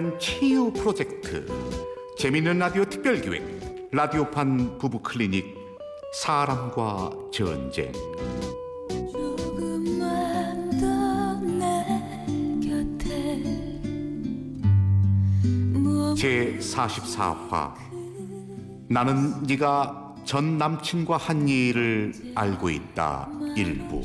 위한 치유 프로젝트 재미있는 라디오 특별기획 라디오판 부부 클리닉 사람과 전쟁. 조금만 더내 곁에. 무엇 제 44화. 나는 네가 전 남친과 한 일을 알고 있다. 일부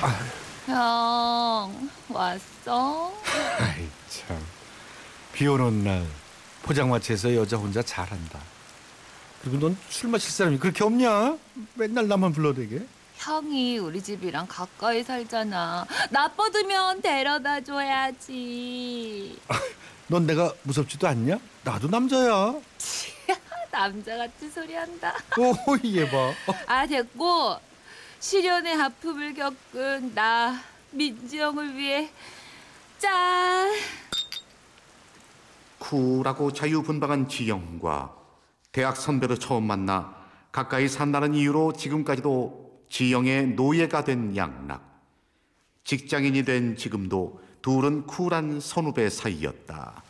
아, 형 왔어? 아이 참. 비 오는 날 포장마차에서 여자 혼자 잘한다. 그리고 넌 술 마실 사람이 그렇게 없냐? 맨날 나만 불러대게. 형이 우리 집이랑 가까이 살잖아 나빠두면 데려다 줘야지 넌 내가 무섭지도 않냐? 나도 남자야. 남자같이 소리한다 오, 얘 봐. 어, 아 됐고 시련의 아픔을 겪은 나 민지 형을 위해 짠 쿨하고 자유분방한 지영과 대학 선배로 처음 만나 가까이 산다는 이유로 지금까지도 지영의 노예가 된 양락. 직장인이 된 지금도 둘은 쿨한 선후배 사이였다.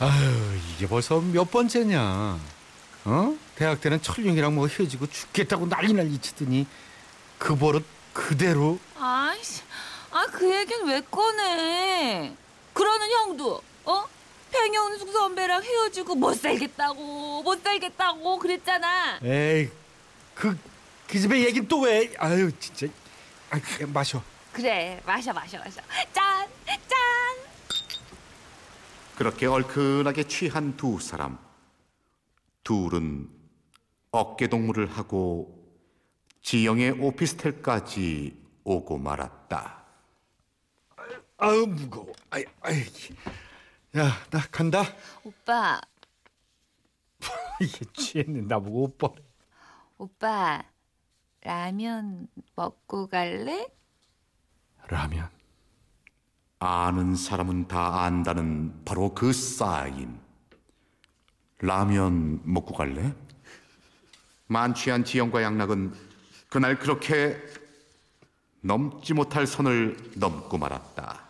아유, 이게 벌써 몇 번째냐? 어? 대학 때는 철룡이랑 뭐 헤어지고 죽겠다고 난리 난리 치더니 그 버릇 그대로 아이씨 아그 얘기는 왜 꺼내 그러는 형도 어? 팽현숙 선배랑 헤어지고 못 살겠다고 못 살겠다고 그랬잖아 에이 그, 그 집에 얘긴 또 왜? 아유 진짜 아, 마셔 그래 마셔 마셔 마셔 짠 짠. 그렇게 얼큰하게 취한 두 사람. 둘은 어깨동무를 하고 지영의 오피스텔까지 오고 말았다. 아유 무거워 아이 아이 야 나 간다 오빠 이게 취했네 나보고 오빠 오빠 라면 먹고 갈래? 라면 아는 사람은 다 안다는 바로 그 사인. 라면 먹고 갈래? 만취한 지영과 양락은 그날 그렇게 넘지 못할 선을 넘고 말았다.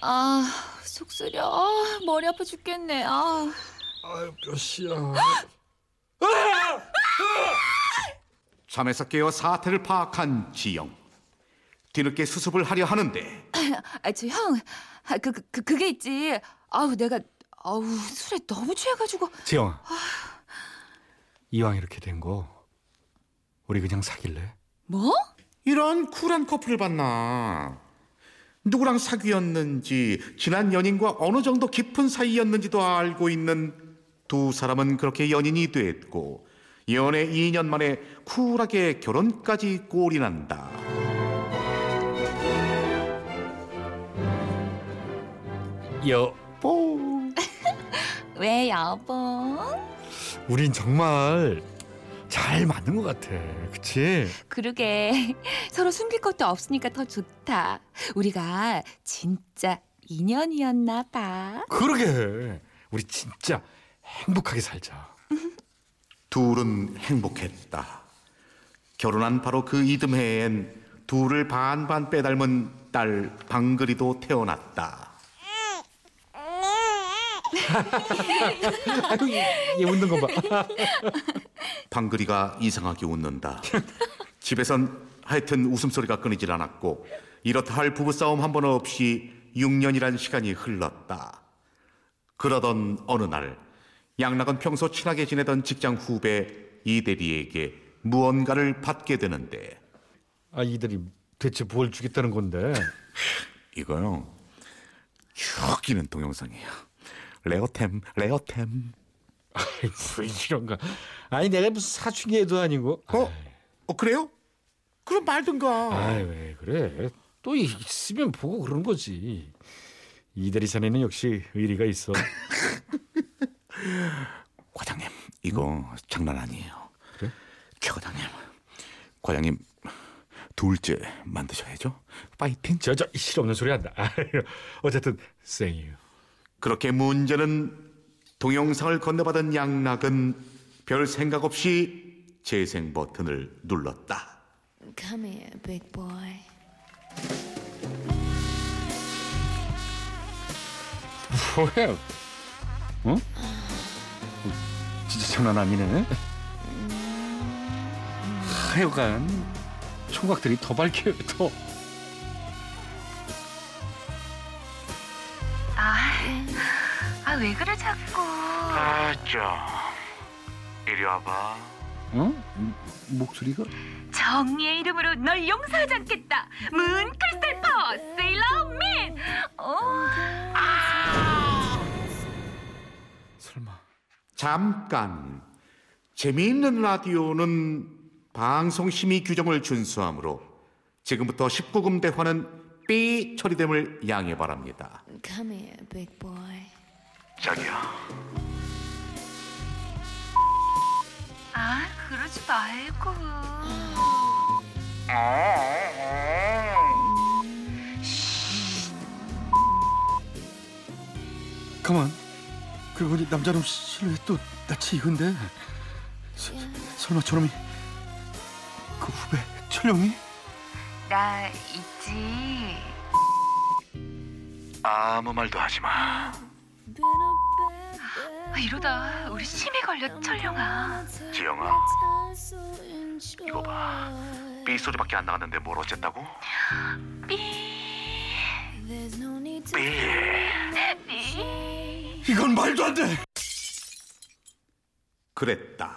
아 속 쓰려 아, 머리 아파 죽겠네 아 아유 몇 시야 잠에서 깨어 사태를 파악한 지영. 뒤늦게 수습을 하려 하는데 아, 저 형, 아, 그, 그, 그, 그게 있지. 아우, 내가, 아우, 술에 너무 취해가지고. 지영아 이왕 이렇게 된 거 우리 그냥 사귈래? 뭐? 이런 쿨한 커플을 봤나? 누구랑 사귀었는지, 지난 연인과 어느 정도 깊은 사이였는지도 알고 있는 두 사람은 그렇게 연인이 됐고, 연애 2년 만에 쿨하게 결혼까지 꼴이 난다. 여보 왜, 여보? 우린 정말 잘 맞는 것 같아 그치? 그러게. 서로 숨길 것도 없으니까 더 좋다. 우리가 진짜 인연이었나 봐. 그러게 우리 진짜 행복하게 살자 둘은 행복했다. 결혼한 바로 그 이듬해엔 둘을 반반 빼닮은 딸 방글이도 태어났다. 아유 얘 웃는 거 봐 방글이가 이상하게 웃는다. 집에선 하여튼 웃음소리가 끊이질 않았고 이렇다 할 부부싸움 한 번 없이 6년이란 시간이 흘렀다. 그러던 어느 날 양락은 평소 친하게 지내던 직장 후배 이대리에게 무언가를 받게 되는데 아 이들이 대체 뭘 주겠다는 건데 이거요 죽이는 동영상이에요. 레어템 레어템 아이 뭐 이런 거 아니 내가 무슨 사춘기 애도 아니고 어? 어 그래요? 그럼 말든가 아이 왜 그래 또 있으면 보고 그러는 거지 이대리 자네는 역시 의리가 있어 과장님 이거 장난 아니에요. 그래? 최 과장님 과장님 둘째 만드셔야죠. 파이팅. 저저 실없는 소리 한다 어쨌든 생유 그렇게 문제는 동영상을 건네받은 양락은 별 생각 없이 재생 버튼을 눌렀다. Come here, big boy. 뭐야? 어? 진짜 장난 아니네. 하여간 총각들이 더 밝혀요, 더. 아 왜 그래 자꾸? 아자, 이리 와봐. 어? 음, 목소리가? 정의의 이름으로 널 용서하지 않겠다. 문 크리스탈 파워 세일러 맨. 어. 설마. 잠깐. 재미있는 라디오는 방송 심의 규정을 준수하므로 지금부터 19금 대화는 삐 처리됨을 양해 바랍니다. Come here, big boy. 자기야. 아 그러지 말고. 가만. 그리고 이 남자놈 실루엣도 낯이 익은데. 서, 설마 저놈이 그 후배 철룡이? 나 있지. 아무 말도 하지 마. 아, 이러다 우리 심해 걸려 철룡아. 지영아, 이거 봐. 삐 소리밖에 안 나갔는데 뭘 어쨌다고? No need to 이건 말도 안 돼. 그랬다.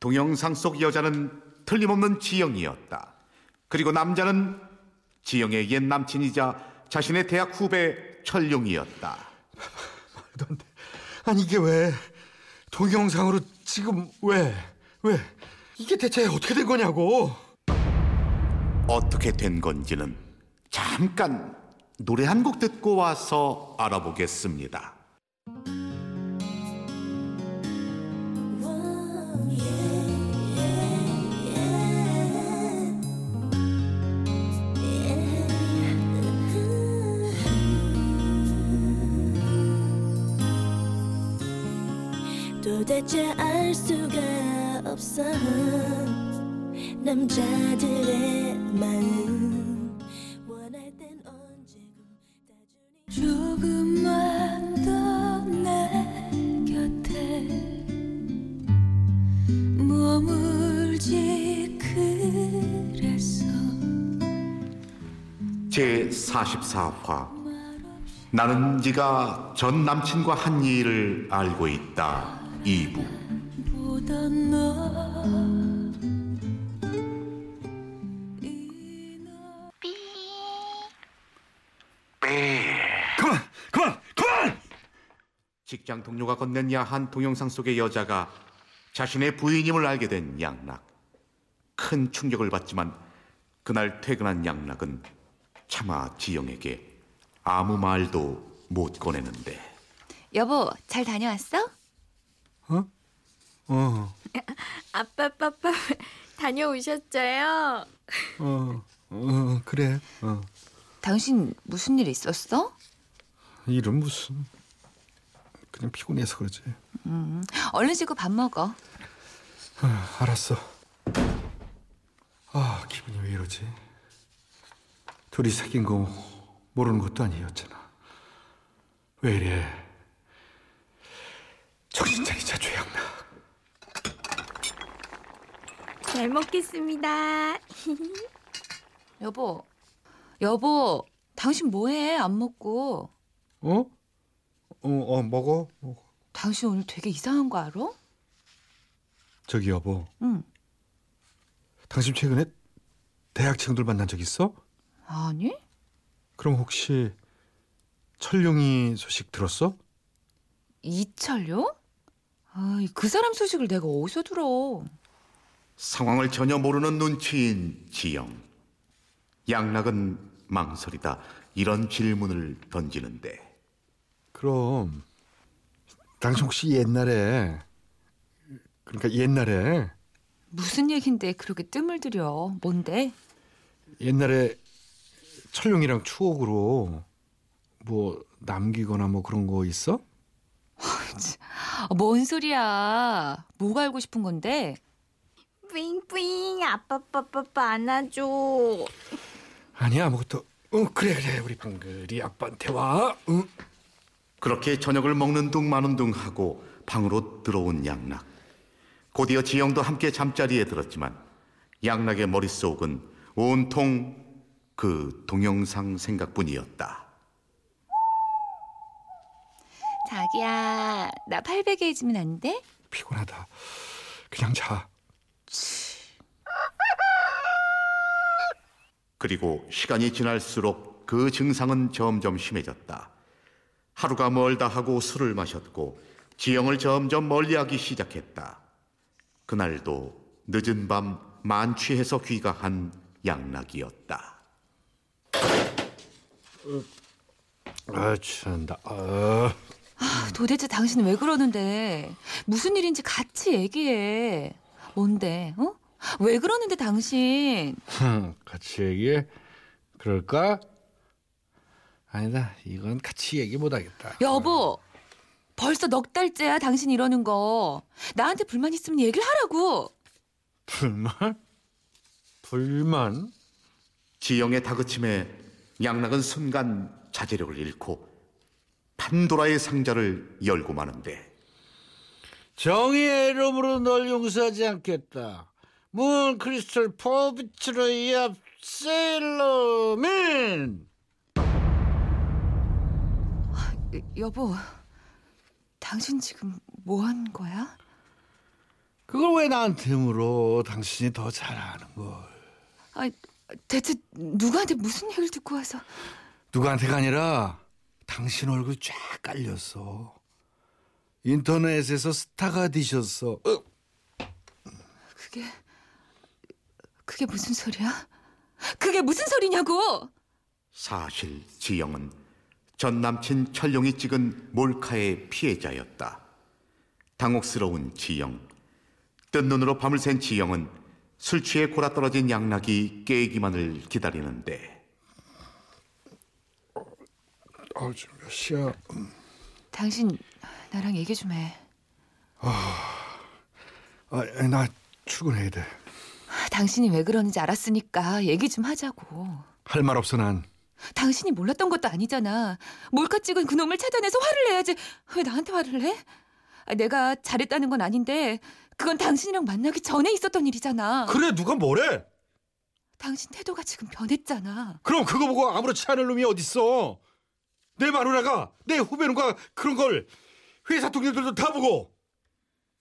동영상 속 여자는 틀림없는 지영이었다. 그리고 남자는 지영의 옛 남친이자 자신의 대학 후배 철룡이었다. 말도 안 돼. 아니 이게 왜 동영상으로 지금 왜 왜? 이게 대체 어떻게 된 거냐고? 어떻게 된 건지는 잠깐 노래 한 곡 듣고 와서 알아보겠습니다. 도대체 알 수가 없어 남자들의 마음. 원할 땐 언제고 조금만 더 내 곁에 머물지 그랬어. 제 44화. 나는 네가 전 남친과 한 일을 알고 있다 2부 보던 너 그만 그만 그만! 직장 동료가 건넨 야한 동영상 속의 여자가 자신의 부인임을 알게 된 양락. 큰 충격을 받지만 그날 퇴근한 양락은 차마 지영에게 아무 말도 못 꺼내는데 여보 잘 다녀왔어? 어, 아빠 빠빠 다녀오셨어요? 어, 어, 그래. 어. 당신 무슨 일 있었어? 일은 무슨 그냥 피곤해서 그러지. 얼른 씻고 밥 먹어. 아, 알았어. 아 기분이 왜 이러지? 둘이 사귄 거 모르는 것도 아니었잖아. 왜 이래? 정신 차리자 조양나. 잘 먹겠습니다. 여보, 여보, 당신 뭐해? 안 먹고. 어? 어, 어 먹어. 먹어. 당신 오늘 되게 이상한 거 알아? 저기 여보, 응. 당신 최근에 대학 친구들 만난 적 있어? 아니? 그럼 혹시 철룡이 소식 들었어? 이철요? 아이, 그 사람 소식을 내가 어디서 들어? 상황을 전혀 모르는 눈치인 지영. 양락은 망설이다 이런 질문을 던지는데 그럼 당신 혹시 옛날에 그러니까 옛날에 무슨 얘긴데 그렇게 뜸을 들여? 뭔데? 옛날에 철룡이랑 추억으로 뭐 남기거나 뭐 그런 거 있어? 어, 뭔 소리야? 뭐가 알고 싶은 건데? 뿌잉뿌잉 아빠 빠빠빠 안아줘. 아니야 아무것도. 어 그래 그래 우리 방글이 아빠한테 와. 응. 그렇게 저녁을 먹는 둥 마는 둥 하고 방으로 들어온 양락. 곧이어 지영도 함께 잠자리에 들었지만 양락의 머릿속은 온통 그 동영상 생각뿐이었다. 자기야, 나 800에 해주면 안 돼? 피곤하다. 그냥 자. 그리고 시간이 지날수록 그 증상은 점점 심해졌다. 하루가 멀다 하고 술을 마셨고 지영을 점점 멀리하기 시작했다. 그날도 늦은 밤 만취해서 귀가한 양락이었다. 아 취한다. 아. 아, 도대체 당신 왜 그러는데? 무슨 일인지 같이 얘기해. 뭔데? 어? 왜 그러는데 당신? 흠, 같이 얘기해. 그럴까? 아니다. 이건 같이 얘기 못 하겠다. 여보, 벌써 넉 달째야 당신 이러는 거. 나한테 불만 있으면 얘기를 하라고. 불만? 불만? 지영의 다그침에 양락은 순간 자제력을 잃고 판도라의 상자를 열고 마는데 정의의 이름으로 널 용서하지 않겠다. 문 크리스탈 퍼비츠로 이압 세일러맨. 여보, 당신 지금 뭐 한 거야? 그걸 왜 나한테 물어? 당신이 더 잘 아는 걸. 아, 대체 누구한테 무슨 얘기를 듣고 와서? 누구한테가 아니라 당신 얼굴 쫙 깔렸어. 인터넷에서 스타가 되셨어. 어, 그게 그게 무슨 소리야? 그게 무슨 소리냐고? 사실 지영은 전 남친 철룡이 찍은 몰카의 피해자였다. 당혹스러운 지영. 뜬 눈으로 밤을 샌 지영은 술 취해 골아 떨어진 양락이 깨기만을 기다리는데 어, 지금 몇 시야? 당신 나랑 얘기 좀 해. 아, 나 출근해야 돼. 당신이 왜 그러는지 알았으니까 얘기 좀 하자고. 할 말 없어 난. 당신이 몰랐던 것도 아니잖아. 몰카 찍은 그 놈을 찾아내서 화를 내야지. 왜 나한테 화를 내? 아, 내가 잘했다는 건 아닌데 그건 당신이랑 만나기 전에 있었던 일이잖아. 그래 누가 뭐래? 당신 태도가 지금 변했잖아. 그럼 그거 보고 아무렇지 않을 놈이 어딨어? 내 마누라가 내 후배놈과 그런 걸 회사 동료들도 다 보고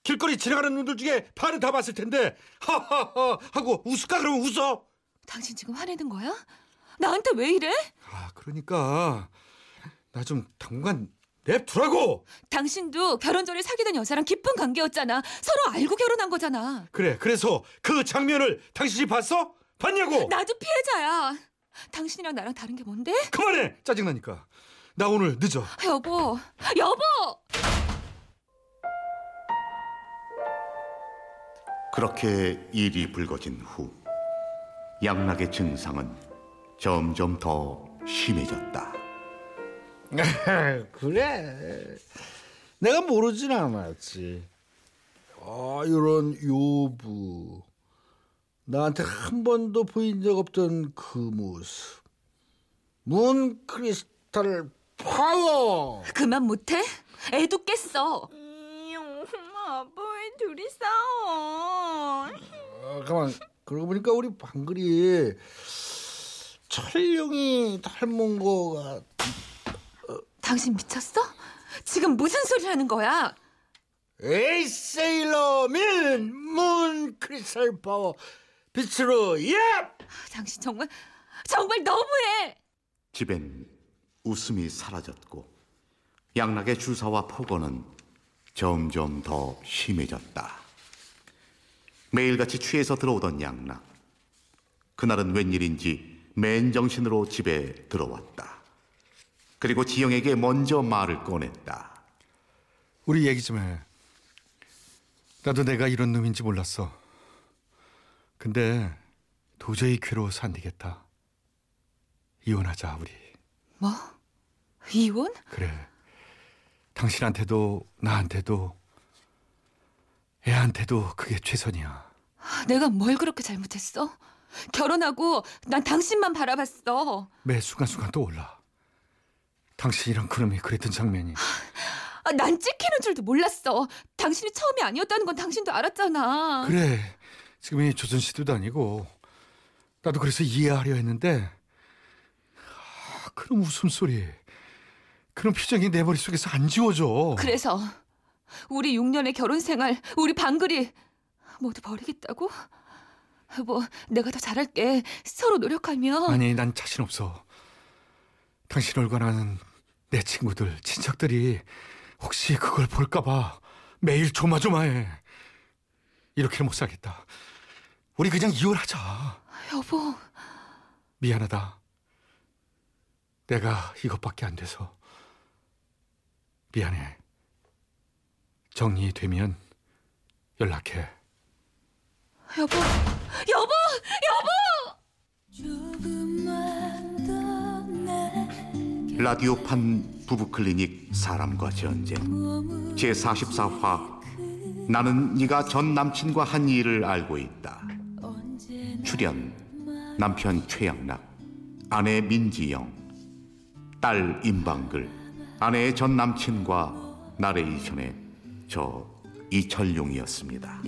길거리 지나가는 놈들 중에 반은 다 봤을 텐데 하하하 하고 웃을까 그러면 웃어. 당신 지금 화내는 거야? 나한테 왜 이래? 아 그러니까 나 좀 당분간 냅두라고. 당신도 결혼 전에 사귀던 여자랑 깊은 관계였잖아. 서로 알고 결혼한 거잖아. 그래 그래서 그 장면을 당신이 봤어? 봤냐고? 나도 피해자야. 당신이랑 나랑 다른 게 뭔데? 그만해 짜증나니까 나 오늘 늦어. 여보, 여보! 그렇게 일이 불거진 후 양락의 증상은 점점 더 심해졌다. 그래. 내가 모르진 않았지. 아, 이런 요부. 나한테 한 번도 보인 적 없던 그 모습. 문 크리스탈 파워. 그만 못해? 애도 깼어. 엄마 아빠 왜 둘이 싸워? 아, 가만. 그러고 보니까 우리 방글이 철룡이 닮은 거가 당신 미쳤어? 지금 무슨 소리 하는 거야? 에이 세일러맨 문 크리스탈 파워 빛으로 예! 당신 정말 정말 너무해. 집엔 웃음이 사라졌고 양락의 주사와 폭언은 점점 더 심해졌다. 매일같이 취해서 들어오던 양락. 그날은 웬일인지 맨정신으로 집에 들어왔다. 그리고 지영에게 먼저 말을 꺼냈다. 우리 얘기 좀 해. 나도 내가 이런 놈인지 몰랐어. 근데 도저히 괴로워서 안 되겠다. 이혼하자 우리. 뭐? 이혼? 그래. 당신한테도 나한테도 애한테도 그게 최선이야. 내가 뭘 그렇게 잘못했어? 결혼하고 난 당신만 바라봤어. 매 순간순간 떠올라. 당신이랑 그놈이 그랬던 장면이 아, 난 찍히는 줄도 몰랐어. 당신이 처음이 아니었다는 건 당신도 알았잖아. 그래. 지금이 조선 시대도 아니고 나도 그래서 이해하려 했는데 아, 그런 웃음소리 그런 표정이 내 머릿속에서 안 지워져. 그래서 우리 6년의 결혼 생활, 우리 방글이 모두 버리겠다고? 뭐 내가 더 잘할게. 서로 노력하면 아니 난 자신 없어. 당신 얼굴 아는 내 친구들, 친척들이 혹시 그걸 볼까봐 매일 조마조마해. 이렇게는 못 살겠다. 우리 그냥 이혼하자. 여보. 미안하다. 내가 이것밖에 안 돼서 미안해. 정리되면 연락해. 여보. 여보. 여보. 라디오판 부부클리닉 사람과 전쟁 제44화 나는 네가 전 남친과 한 일을 알고 있다 출연 남편 최양락 아내 민지영 딸 임방글 아내의 전 남친과 나레이션의 저 이철용이었습니다.